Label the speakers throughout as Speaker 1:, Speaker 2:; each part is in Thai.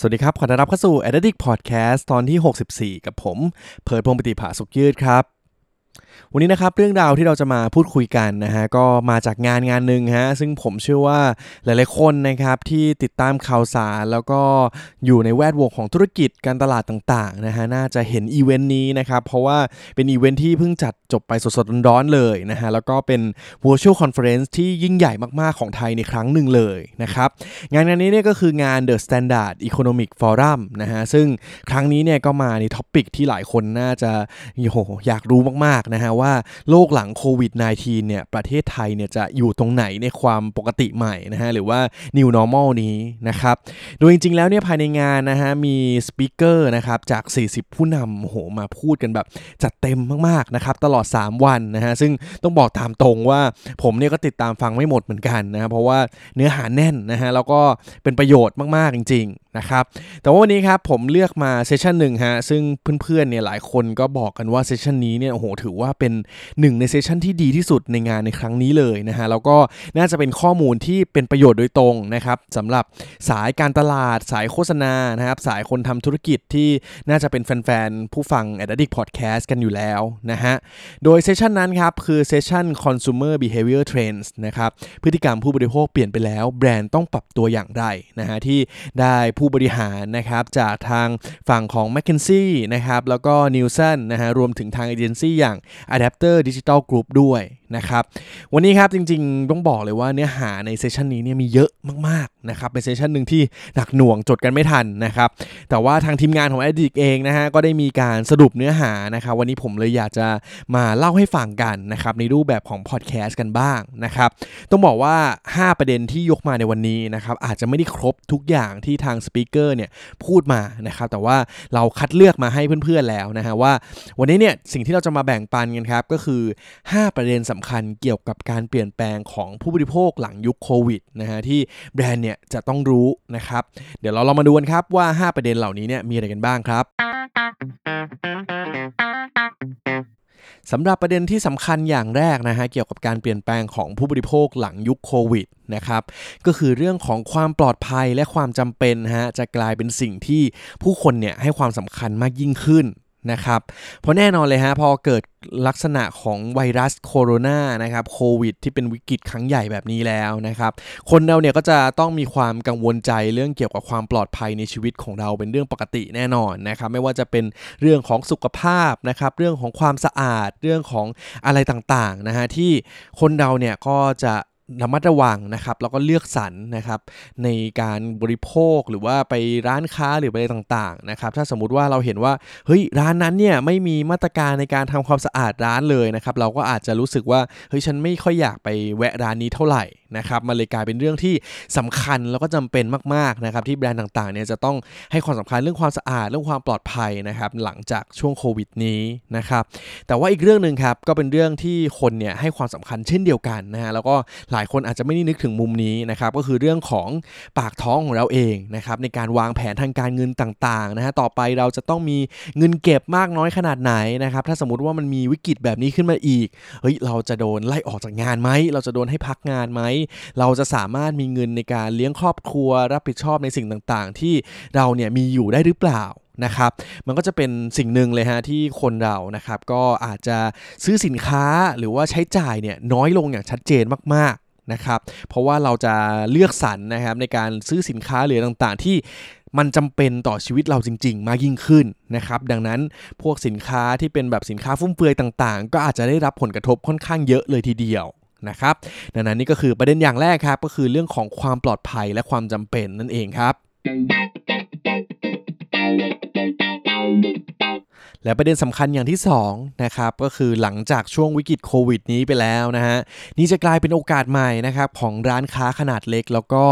Speaker 1: สวัสดีครับ ขอต้อนรับเข้าสู่ Addict Podcast ตอนที่ 64 กับผม เพิร์ดพงปฏิภาสุขยืดครับ วันนี้นะครับเรื่องราวที่เราจะมาพูดคุยกันนะฮะก็มาจากงานงานหนึ่งฮะซึ่งผมเชื่อว่าหลายๆคนนะครับที่ติดตามข่าวสาร แล้วก็อยู่ในแวดวงของธุรกิจการตลาดต่างๆนะฮะน่าจะเห็นอีเวนต์นี้นะครับเพราะว่าเป็นอีเวนต์ที่เพิ่งจัดจบไปสดๆร้อนๆเลยนะฮะแล้วก็เป็น virtual conference ที่ยิ่งใหญ่มากๆของไทยในครั้งหนึ่งเลยนะครับงานงานนี้เนี่ยก็คืองาน The Standard Economic Forum นะฮะซึ่งครั้งนี้เนี่ยก็มาใน topic ที่หลายคนน่าจะโหอยากรู้มากๆนะฮะว่าโลกหลังโควิด -19 เนี่ยประเทศไทยเนี่ยจะอยู่ตรงไหนในความปกติใหม่นะฮะหรือว่า new normal นี้นะครับโดยจริงๆแล้วเนี่ยภายในงานนะฮะมี speaker นะครับจาก 40 ผู้นำโอ้โหมาพูดกันแบบจัดเต็มมากๆนะครับตลอด 3 วันนะฮะซึ่งต้องบอกตามตรงว่าผมเนี่ยก็ติดตามฟังไม่หมดเหมือนกันนะเพราะว่าเนื้อหาแน่นนะฮะแล้วก็เป็นประโยชน์มากๆจริงๆ นะครับแต่ว่าวันนี้ครับผมเลือกมาเซสชันหนึ่งฮะซึ่งเพื่อนๆเนี่ยหลายคนก็บอกกันว่าเซสชันนี้เนี่ยโอ้โหถือว่าเป็นหนึ่งในเซสชันที่ดีที่สุดในงานในครั้งนี้เลยนะฮะแล้วก็น่าจะเป็นข้อมูลที่เป็นประโยชน์โดยตรงนะครับสำหรับสายการตลาด สายโฆษณานะครับสายคนทำธุรกิจที่น่าจะเป็นแฟนๆ ผู้ฟัง a d d i c t Podcast กันอยู่แล้วนะฮะโดย session นั้นครับคือเซสชัน consumer behavior trends นะครับพฤติกรรมผู้บริโภคเปลี่ยนไปแล้วแบรนด์ต้องปรับตัวอย่างไรนะฮะที่ได้ผู้บริหารนะครับจากทางฝั่งของ m c k เคนซี่นะครับแล้วก็ Nielsen นะฮะรวมถึงทางเอเจนซี่อย่าง Adapter Digital Group ด้วยนะครับวันนี้ครับจริงๆ ต้องบอกเลยว่าเนื้อหาใน session นี้เนี่ยมีเยอะมากๆนะครับเป็น session หนึ่งที่หนักหน่วงจดกันไม่ทันนะครับแต่ว่าทางทีมงานของ a d d i c เองนะฮะก็ได้มีการสรุปเนื้อหานะครับวันนี้ผมเลยอยากจะมาเล่าให้ฟังกันนะครับในรูปแบบของพอดแคสต์กันบ้างนะครับต้องบอกว่า 5 ประเด็นที่ยกมาในวันนี้นะครับอาจจะไม่ได้ครบทุกอย่างที่ทางสปีกเกอร์เนี่ยพูดมานะครับแต่ว่าเราคัดเลือกมาให้เพื่อนๆแล้วนะฮะว่า วันนี้เนี่ยสิ่งที่เราจะมาแบ่งปันกันครับก็คือ 5 ประเด็นสำคัญเกี่ยวกับการเปลี่ยนแปลงของผู้บริโภคหลังยุคโควิดนะฮะที่แบรนด์เนี่ยจะต้องรู้นะครับ เดี๋ยวเราลองมาดูกันครับว่า 5 ประเด็นเหล่านี้เนี่ยมีอะไรกันบ้างครับ สำหรับประเด็นที่สำคัญอย่างแรกนะฮะเกี่ยวกับการเปลี่ยนแปลงของผู้บริโภคหลังยุคโควิดนะครับก็คือเรื่องของความปลอดภัยและความจำเป็นฮะจะกลายเป็นสิ่งที่ผู้คนเนี่ยให้ความสำคัญมากยิ่งขึ้น นะครับ เพราะแน่นอนเลยฮะพอเกิดลักษณะของไวรัสโคโรนานะครับโควิดที่เป็นวิกฤตครั้งใหญ่แบบนี้แล้วนะครับ คนเราเนี่ยก็จะต้องมีความกังวลใจเรื่องเกี่ยวกับความปลอดภัยในชีวิตของเราเป็นเรื่องปกติแน่นอนนะครับ ไม่ว่าจะเป็นเรื่องของสุขภาพนะครับ เรื่องของความสะอาดเรื่องของอะไรต่างๆนะฮะที่คนเราเนี่ยก็จะ ระมัดระวังนะครับแล้วก็เลือกสรรนะครับในการบริโภคหรือว่าไปร้านค้าหรืออะไรต่างๆนะครับถ้าสมมุติว่าเราเห็นว่าเฮ้ยร้านนั้นเนี่ยไม่มีมาตรการในการทำความสะอาดร้านเลยนะครับเราก็อาจจะรู้สึกว่าเฮ้ยฉันไม่ค่อยอยากไปแวะร้านนี้เท่าไหร่นะครับมันเลยกลายเป็นเรื่องที่สำคัญแล้วก็จำเป็นมากๆนะครับที่แบรนด์ต่างๆเนี่ยจะต้องให้ความสำคัญเรื่องความสะอาดเรื่องความปลอดภัยนะครับหลังจากช่วงโควิดนี้นะครับแต่ว่าอีกเรื่องหนึ่งครับก็เป็นเรื่องที่คนเนี่ยให้ความสำคัญเช่นเดียวกันนะฮะแล้วก็หลายคนอาจจะไม่ได้นึกถึงมุมนี้นะครับก็คือเรื่องของปากท้องของเราเองนะครับในการวางแผนทางการเงินต่างๆนะฮะต่อไปเราจะต้องมีเงินเก็บมากน้อยขนาดไหนนะครับถ้าสมมติว่ามันมีวิกฤตแบบนี้ขึ้นมาอีกเฮ้ยเราจะโดนไล่ออกจากงานไหมเราจะโดนให้พักงานไหมเราจะสามารถมีเงินในการเลี้ยงครอบครัว รับผิดชอบในสิ่งต่างๆ ที่เราเนี่ยมีอยู่ได้หรือเปล่านะครับ มันก็จะเป็นสิ่งหนึ่งเลยฮะที่คนเรานะครับก็อาจจะซื้อสินค้าหรือว่าใช้จ่ายเนี่ยน้อยลงอย่างชัดเจนมากๆนะครับ เพราะว่าเราจะเลือกสรรนะครับในการซื้อสินค้าหรือต่างๆ ที่มันจำเป็นต่อชีวิตเราจริง ๆ มากยิ่งขึ้นนะครับ ดังนั้นพวกสินค้าที่เป็นแบบสินค้าฟุ่มเฟือยต่างๆ ก็อาจจะได้รับผลกระทบค่อนข้างเยอะเลยทีเดียว นะครับดังนั้นนี่ก็คือประเด็นอย่างแรกครับ ก็คือเรื่องของความปลอดภัยและความจำเป็นนั่นเองครับ และประเด็นสำคัญอย่างที่2นะครับก็คือหลังจากช่วงวิกฤตโควิดนี้ไปแล้วนะฮะนี่จะกลายเป็นโอกาสใหม่นะครับของร้านค้าขนาดเล็ก แล้วก็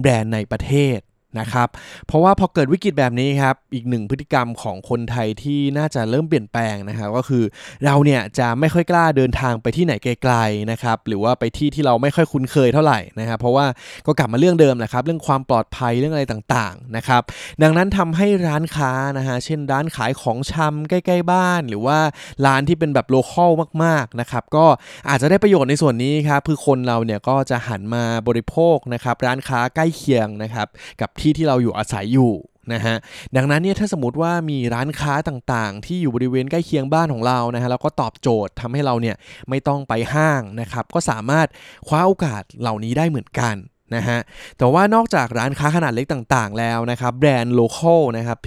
Speaker 1: แบรนด์ในประเทศ นะครับ เพราะว่าพอเกิดวิกฤตแบบนี้ครับ อีกหนึ่งพฤติกรรมของคนไทยที่น่าจะเริ่มเปลี่ยนแปลงนะครับ ก็คือเราเนี่ยจะไม่ค่อยกล้าเดินทางไปที่ไหนไกลๆนะครับ หรือว่าไปที่ที่เราไม่ค่อยคุ้นเคยเท่าไหร่นะครับ เพราะว่าก็กลับมาเรื่องเดิมแหละครับ เรื่องความปลอดภัยเรื่องอะไรต่างๆนะครับ ดังนั้นทำให้ร้านค้านะฮะ เช่นร้านขายของชำใกล้ ๆ บ้าน หรือว่าร้านที่เป็นแบบโลคอลมากๆนะครับ ก็อาจจะได้ประโยชน์ในส่วนนี้ครับ คือคนเราเนี่ยก็จะหันมาบริโภคนะครับ ร้านค้าใกล้เคียงนะครับกับที่ที่เราอยู่อาศัยอยู่นะฮะดังนั้นเนี่ยถ้าสมมติว่ามีร้านค้าต่างๆ ที่อยู่บริเวณใกล้เคียงบ้านของเรานะฮะแล้วก็ตอบโจทย์ทำให้เราเนี่ยไม่ต้องไปห้างนะครับก็สามารถคว้าโอกาสเหล่านี้ได้เหมือนกันนะฮะแต่ว่านอกจากร้านค้าขนาดเล็กต่างๆ แล้วนะครับแบรนด์ local นะครับ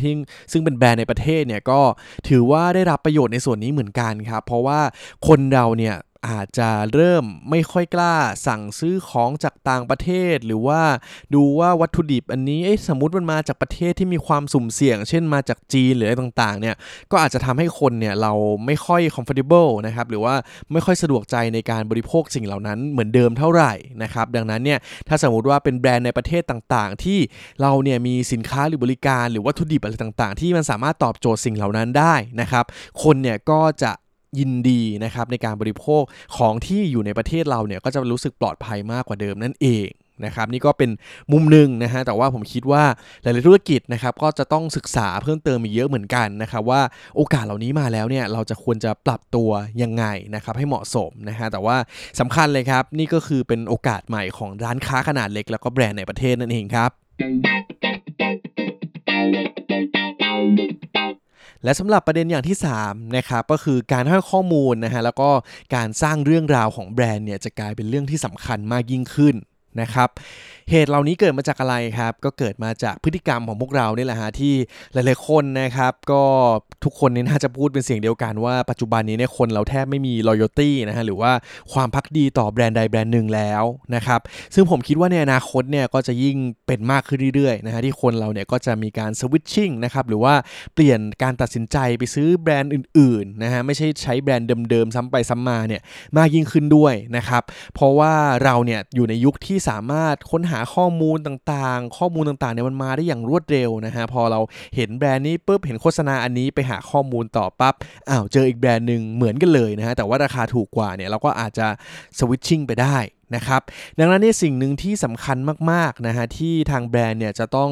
Speaker 1: ซึ่งเป็นแบรนด์ในประเทศเนี่ยก็ถือว่าได้รับประโยชน์ในส่วนนี้เหมือนกันครับเพราะว่าคนเราเนี่ย อาจจะเริ่มไม่ค่อยกล้าสั่งซื้อของจากต่างประเทศ หรือว่าดูว่าวัตถุดิบอันนี้สมมติมันมาจากประเทศที่มีความสุ่มเสี่ยง เช่นมาจากจีนหรืออะไรต่างๆเนี่ยก็อาจจะทำให้คนเนี่ยเราไม่ค่อย comfortable นะครับหรือว่าไม่ค่อยสะดวกใจในการบริโภคสิ่งเหล่านั้นเหมือนเดิมเท่าไหร่นะครับดังนั้นเนี่ยถ้าสมมติว่าเป็นแบรนด์ในประเทศต่างๆ ที่เราเนี่ยมีสินค้าหรือบริการ หรือวัตถุดิบอะไรต่างๆ ที่มันสามารถตอบโจทย์สิ่งเหล่านั้นได้นะครับคนเนี่ยก็จะ ยินดีนะครับในการบริโภคของที่อยู่ในประเทศเราเนี่ยก็จะรู้สึกปลอดภัยมากกว่าเดิมนั่นเองนะครับนี่ก็เป็นมุมหนึ่งนะฮะแต่ว่าผมคิดว่าหลายๆธุรกิจนะครับก็จะต้องศึกษาเพิ่มเติมอีกเยอะเหมือนกันนะครับว่าโอกาสเหล่านี้มาแล้วเนี่ยเราจะควรจะปรับตัวยังไงนะครับให้เหมาะสมนะฮะแต่ว่าสำคัญเลยครับนี่ก็คือเป็นโอกาสใหม่ของร้านค้าขนาดเล็ก แล้วก็แบรนด์ในประเทศนั่นเองครับ และสำหรับประเด็นอย่างที่3นะครับก็คือการให้ข้อมูลนะฮะแล้วก็การสร้างเรื่องราวของแบรนด์เนี่ยจะกลายเป็นเรื่องที่สำคัญมากยิ่งขึ้น นะครับ เหตุเหล่านี้เกิดมาจากอะไรครับ ก็เกิดมาจากพฤติกรรมของพวกเราเนี่ยแหละฮะที่หลายๆคนนะครับ ก็ทุกคนนี่น่าจะพูดเป็นเสียงเดียวกันว่าปัจจุบันนี้เนี่ยคนเราแทบไม่มี loyalty นะฮะหรือว่าความพักดีต่อแบรนด์ใดแบรนด์หนึ่งแล้วนะครับ ซึ่งผมคิดว่าในอนาคตเนี่ยก็จะยิ่งเป็นมากขึ้นเรื่อยๆนะฮะที่คนเราเนี่ยก็จะมีการ switching นะครับหรือว่าเปลี่ยนการตัดสินใจไปซื้อแบรนด์อื่นๆนะฮะไม่ใช่ใช้แบรนด์เดิมๆซ้ำไปซ้ำมาเนี่ยมากยิ่งขึ้นด้วยนะครับเพราะว่าเราเนี่ยอยู่ในยุคที่สามารถค้นหาข้อมูลต่างๆ ข้อมูลต่างๆเนี่ยมันมาได้อย่างรวดเร็วนะฮะพอเราเห็นแบรนด์นี้ปุ๊บเห็นโฆษณาอันนี้ไปหาข้อมูลต่อปับ๊บอ้าวเจออีกแบรนด์หนึ่งเหมือนกันเลยนะฮะแต่ว่าราคาถูกกว่าเนี่ยเราก็อาจจะสวิตชิ่งไปได้ นะครับ ดังนั้นนี่สิ่งหนึ่งที่สำคัญมากๆนะฮะที่ทางแบรนด์เนี่ยจะต้อง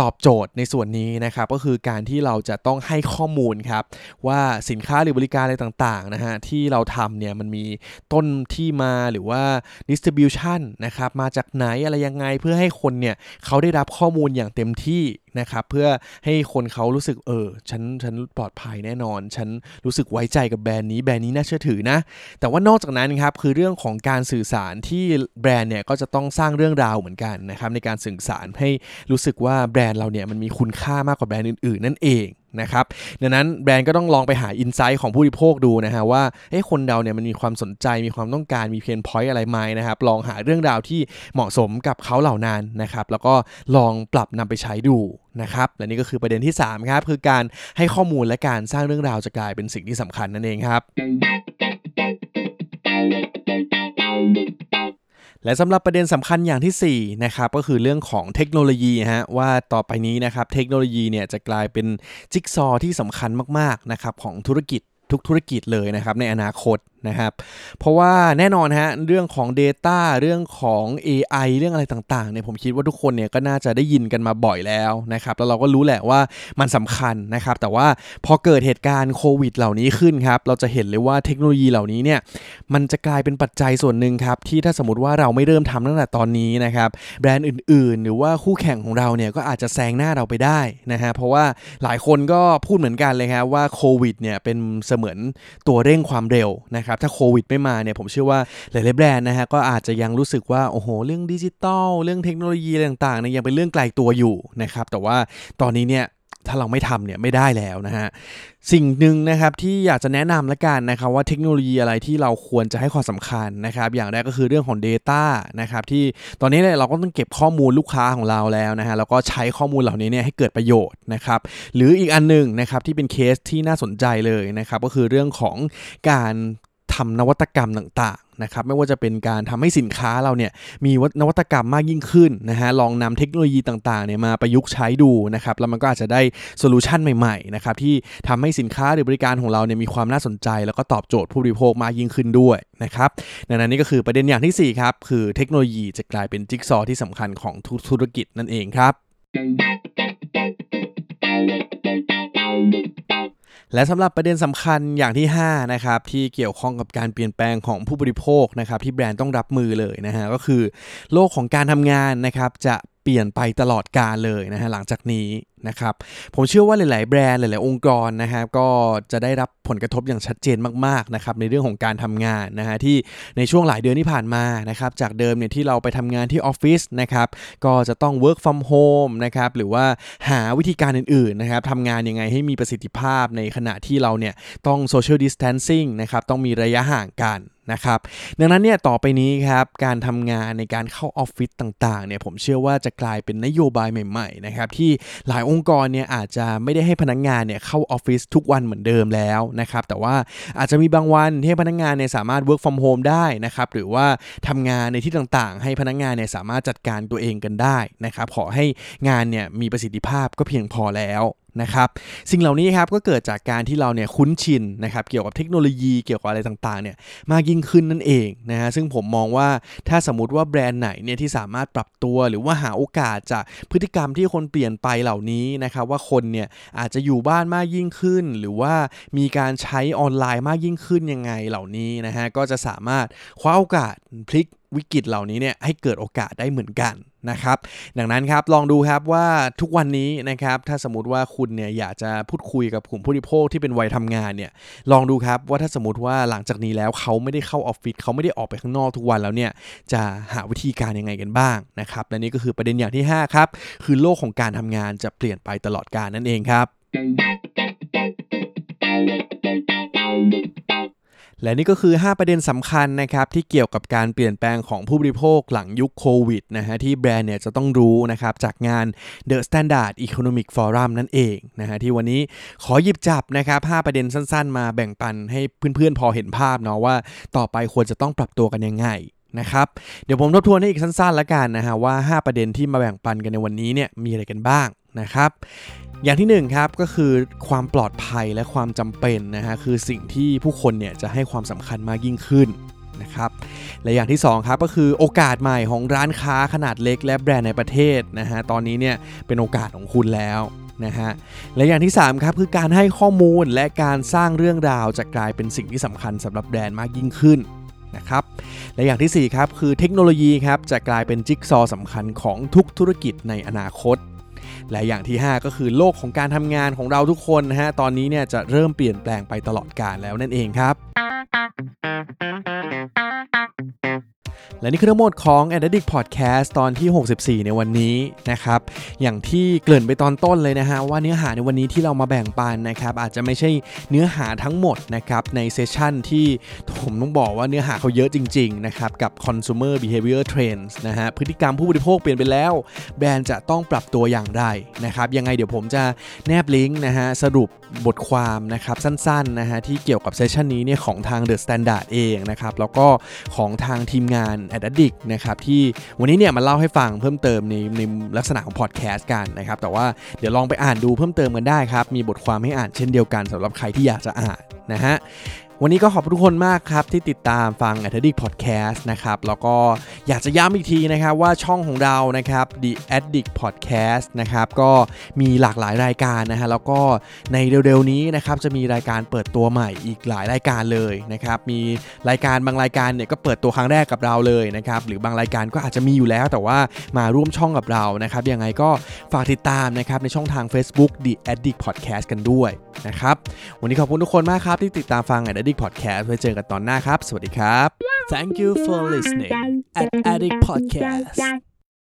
Speaker 1: ตอบโจทย์ในส่วนนี้นะครับ ก็คือการที่เราจะต้องให้ข้อมูลครับ ว่าสินค้าหรือบริการอะไรต่างๆนะฮะที่เราทำเนี่ยมันมีต้นที่มาหรือว่า distribution นะครับมาจากไหนอะไรยังไงเพื่อให้คนเนี่ยเขาได้รับข้อมูลอย่างเต็มที่นะครับเพื่อให้คนเขารู้สึกเออฉันฉันปลอดภัยแน่นอน ฉันรู้สึกไว้ใจกับแบรนด์นี้แบรนด์นี้น่าเชื่อถือนะ แต่ว่านอกจากนั้นครับคือเรื่องของการสื่อสารที่แบรนด์เนี่ยก็จะต้องสร้างเรื่องราวเหมือนกันนะครับในการสื่อสารให้รู้สึกว่าแบรนด์เราเนี่ยมันมีคุณค่ามากกว่าแบรนด์อื่นๆ นั่นเอง นะครับดังนั้นแบรนด์ก็ต้องลองไปหา insight ของผู้บริโภคดูนะฮะว่าเอ้คนเราเนี่ยมันมีความสนใจมีความต้องการมี pain point อะไรไหมนะครับ ลองหาเรื่องราวที่เหมาะสมกับเขาเหล่านั้นนะครับ แล้วก็ลองปรับนำไปใช้ดูนะครับ และนี่ก็คือประเด็นที่ 3 ครับ คือการให้ข้อมูลและการสร้างเรื่องราวจะกลายเป็นสิ่งที่สำคัญนั่นเองครับ และสำหรับประเด็นสำคัญอย่างที่4นะครับก็คือเรื่องของเทคโนโลยีฮะว่าต่อไปนี้นะครับเทคโนโลยีเนี่ยจะกลายเป็นจิ๊กซอที่สำคัญมากๆนะครับของธุรกิจทุกธุรกิจเลยนะครับในอนาคตนะครับ เพราะว่าแน่นอนฮะเรื่องของ Data เรื่องของ AI เรื่องอะไรต่างๆเนี่ยผมคิดว่าทุกคนเนี่ยก็น่าจะได้ยินกันมาบ่อยแล้วนะครับ แล้วเราก็รู้แหละว่ามันสำคัญนะครับ แต่ว่าพอเกิดเหตุการณ์โควิดเหล่านี้ขึ้นครับ เราจะเห็นเลยว่าเทคโนโลยีเหล่านี้เนี่ยมันจะกลายเป็นปัจจัยส่วนหนึ่งครับ ที่ถ้าสมมติว่าเราไม่เริ่มทำตั้งแต่ตอนนี้นะครับ แบรนด์อื่นๆ หรือว่าคู่แข่งของเราเนี่ยก็อาจจะแซงหน้าเราไปได้นะฮะเพราะว่าหลายคนก็พูดเหมือนกันเลยครับว่าโควิดเนี่ยเป็นเสมือนตัวเร่งความเร็วนะครับถ้าโควิดไม่มาเนี่ยผมเชื่อว่าหลายๆแบรนด์นะฮะก็อาจจะยังรู้สึกว่าโอ้โห เรื่องดิจิตอลเรื่องเทคโนโลยีอะไรต่างๆเนี่ยยังเป็นเรื่องไกลตัวอยู่นะครับแต่ว่าตอนนี้เนี่ยถ้าเราไม่ทำเนี่ยไม่ได้แล้วนะฮะสิ่งหนึ่งนะครับที่อยากจะแนะนำละกันนะครับว่าเทคโนโลยีอะไรที่เราควรจะให้ความสำคัญนะครับอย่างแรกก็คือเรื่องของ Data นะครับที่ตอนนี้เนี่ยเราก็ต้องเก็บข้อมูลลูกค้าของเราแล้วนะฮะแล้วก็ใช้ข้อมูลเหล่านี้เนี่ยให้เกิดประโยชน์นะครับหรืออีกอันหนึ่งนะครับที่เป็นเคสที่น่าสนใจเลยนะครับก็คือเรื่องของการ ทำนวัตกรรมต่างๆนะครับไม่ว่าจะเป็นการทำให้สินค้าเราเนี่ยมีนวัตกรรมมากยิ่งขึ้นนะฮะลองนำเทคโนโลยีต่างๆเนี่ยมาประยุกต์ใช้ดูนะครับแล้วมันก็อาจจะได้ solution ใหม่ๆนะครับที่ทำให้สินค้าหรือบริการของเราเนี่ยมีความน่าสนใจ แล้วก็ตอบโจทย์ผู้บริโภคมากยิ่งขึ้นด้วยนะครับดังนั้นนี่ก็คือประเด็นอย่างที่ 4 ครับ คือเทคโนโลยีจะกลายเป็นจิ๊กซอว์ที่สำคัญของทุกธุรกิจนั่นเองครับ และสำหรับประเด็นสำคัญอย่างที่5นะครับที่เกี่ยวข้องกับการเปลี่ยนแปลงของผู้บริโภคนะครับที่แบรนด์ต้องรับมือเลยนะฮะก็คือ โลกของการทำงานนะครับจะเปลี่ยนไปตลอดกาลเลยนะฮะหลังจากนี้ นะครับ ผมเชื่อว่าหลาย ๆ แบรนด์หลาย ๆ องค์กรนะครับก็จะได้รับผลกระทบอย่างชัดเจนมาก ๆ นะครับในเรื่องของการทำงานนะฮะที่ในช่วงหลายเดือนที่ผ่านมานะครับจากเดิมเนี่ยที่เราไปทำงานที่ออฟฟิศนะครับก็จะต้อง work from home นะครับหรือว่าหาวิธีการอื่น ๆ นะครับทำงานยังไงให้มีประสิทธิภาพในขณะที่เราเนี่ยต้อง social distancing นะครับต้องมีระยะห่างกันนะครับดังนั้นเนี่ยต่อไปนี้ครับการทำงานในการเข้าออฟฟิศต่างๆเนี่ยผมเชื่อว่าจะกลายเป็นนโยบายใหม่ๆนะครับที่หลายองค์กรเนี่ยอาจจะไม่ได้ให้พนักงานเนี่ยเข้าออฟฟิศทุกวันเหมือนเดิมแล้วนะครับแต่ว่าอาจจะมีบางวันที่พนักงานเนี่ยสามารถ work from home ได้นะครับหรือว่าทำงานในที่ต่างๆ ให้พนักงานเนี่ยสามารถจัดการตัวเองกันได้นะครับขอให้งานเนี่ยมีประสิทธิภาพก็เพียงพอแล้วนะครับสิ่งเหล่านี้ครับก็เกิดจากการที่เราเนี่ยคุ้นชินนะครับเกี่ยวกับเทคโนโลยีเกี่ยวกับอะไรต่างๆเนี่ยมากยิ่งขึ้นนั่นเองนะฮะซึ่งผมมองว่าถ้าสมมติว่าแบรนด์ไหนเนี่ยที่สามารถปรับตัวหรือว่าหาโอกาสจากพฤติกรรมที่คนเปลี่ยนไปเหล่านี้นะครับว่าคนเนี่ยอาจจะอยู่บ้านมากยิ่งขึ้น หรือว่ามีการใช้ออนไลน์มากยิ่งขึ้นยังไงเหล่านี้นะฮะก็จะสามารถคว้าโอกาสพลิกวิกฤตเหล่านี้เนี่ยให้เกิดโอกาสได้เหมือนกัน นะครับ ดังนั้นครับลองดูครับว่าทุกวันนี้นะครับถ้าสมมติว่าคุณเนี่ยอยากจะพูดคุยกับกลุ่มผู้บริโภคที่เป็นวัยทำงานเนี่ยลองดูครับว่าถ้าสมมติว่าหลังจากนี้แล้วเขาไม่ได้เข้าออฟฟิศเขาไม่ได้ออกไปข้างนอกทุกวันแล้วเนี่ยจะหาวิธีการยังไงกันบ้างนะครับและนี่ก็คือประเด็นอย่างที่ 5 ครับ คือโลกของการทำงานจะเปลี่ยนไปตลอดกาลนั่นเองครับ และนี่ก็คือ 5 ประเด็นสำคัญนะครับที่เกี่ยวกับการเปลี่ยนแปลงของผู้บริโภคหลังยุคโควิดนะฮะที่แบรนด์เนี่ยจะต้องรู้นะครับจากงาน The Standard Economic Forum นั่นเองนะฮะที่วันนี้ขอหยิบจับนะครับ5ประเด็นสั้นๆ มาแบ่งปันให้เพื่อนๆพอเห็นภาพเนาะว่าต่อไปควรจะต้องปรับตัวกันยังไงนะครับเดี๋ยวผมทบทวนให้อีกสั้นๆล้วกันนะฮะว่า 5 ประเด็นที่มาแบ่งปันกันในวันนี้เนี่ยมีอะไรกันบ้าง นะครับ อย่างที่1ครับก็คือความปลอดภัยและความจำเป็นนะฮะคือสิ่งที่ผู้คนเนี่ยจะให้ความสำคัญมากยิ่งขึ้นนะครับและอย่างที่2ครับก็คือโอกาสใหม่ของร้านค้าขนาดเล็กและแบรนด์ในประเทศนะฮะตอนนี้เนี่ยเป็นโอกาสของคุณแล้วนะฮะและอย่างที่3ครับคือการให้ข้อมูลและการสร้างเรื่องราวจะกลายเป็นสิ่งที่สำคัญสำหรับแบรนด์มากยิ่งขึ้นนะครับและอย่างที่4ครับคือเทคโนโลยีครับจะกลายเป็นจิ๊กซอว์สำคัญของทุกธุรกิจในอนาคต และอย่างที่ 5 ก็คือโลกของการทำงานของเราทุกคนนะฮะตอนนี้เนี่ยจะเริ่มเปลี่ยนแปลงไปตลอดกาลแล้วนั่นเองครับ และนี่คือทั้งหมดของ a d d i c t Podcast ตอนที่ 64 ในวันนี้นะครับ อย่างที่เกริ่นไปตอนต้นเลยนะฮะ ว่าเนื้อหาในวันนี้ที่เรามาแบ่งปันนะครับ อาจจะไม่ใช่เนื้อหาทั้งหมดนะครับในเซสชันที่ผมต้องบอกว่าเนื้อหาเขาเยอะจริง ๆ นะครับ กับ consumer behavior trends นะฮะ พฤติกรรมผู้บริโภคเปลี่ยนไปแล้ว แบรนด์จะต้องปรับตัวอย่างไรนะครับ ยังไงเดี๋ยวผมจะแนบลิงก์นะฮะสรุปบทความนะครับสั้นๆนะฮะที่เกี่ยวกับเซสชันนี้เนี่ยของทาง The Standard เองนะครับแล้วก็ของทางทีมงานแอดดิกนะครับที่วันนี้เนี่ยมาเล่าให้ฟังเพิ่มเติมในในลักษณะของพอดแคสต์กันนะครับแต่ว่าเดี๋ยวลองไปอ่านดูเพิ่มเติมกันได้ครับ มีบทความให้อ่านเช่นเดียวกันสำหรับใครที่อยากจะอ่านนะฮะ วันนี้ก็ขอบทุกคนมากครับ ที่ติดตามฟัง a d d i c Podcast นะครับ แล้วก็อยากจะย้ำอีกทีนะครับ ว่าช่องของเรานะครับ The Addict Podcast นะครับ ก็มีหลากหลายรายการนะฮะแล้วก็ในเร็วๆนี้นะครับจะมีรายการเปิดตัวใหม่อีกหลายรายการเลยนะครับ มีรายการบางรายการเนี่ยก็เปิดตัวครั้งแรกกับเราเลยนะครับหรือบางรายการก็อาจจะมีอยู่แล้ว แต่ว่ามาร่วมช่องกับเรานะครับยังไงก็ฝากติดตามนะครับในช่องทาง Facebook The Addict Podcast กันด้วยนะครับวันนี้ขอบคุณทุกคนมากครับที่ติดตามฟัง Addict Podcast ไว้เจอกันตอนหน้าครับ สวัสดีครับ
Speaker 2: Thank you for listening at Addict Podcast